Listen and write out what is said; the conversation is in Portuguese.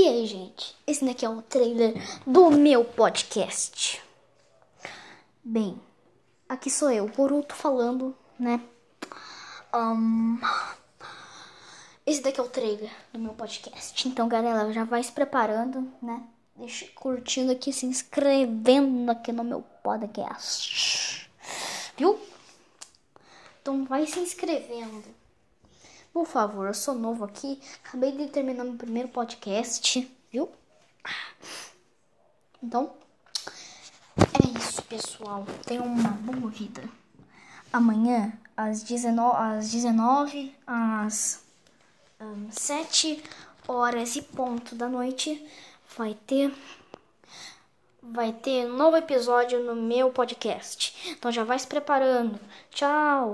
E aí, gente? Esse daqui é o trailer do meu podcast. Bem, aqui sou eu, Boruto, falando, né? Um, esse daqui é o trailer do meu podcast. Então, galera, já vai se preparando, né? Deixa curtindo aqui, se inscrevendo aqui no meu podcast. Viu? Então, vai se inscrevendo. Por favor, eu sou novo aqui. Acabei de terminar meu primeiro podcast, viu? Então, é isso, pessoal. Tenham uma boa vida. Amanhã, às 19, às 19, às um, 7 horas e ponto da noite, vai ter vai ter um novo episódio no meu podcast. Então já vai se preparando. Tchau.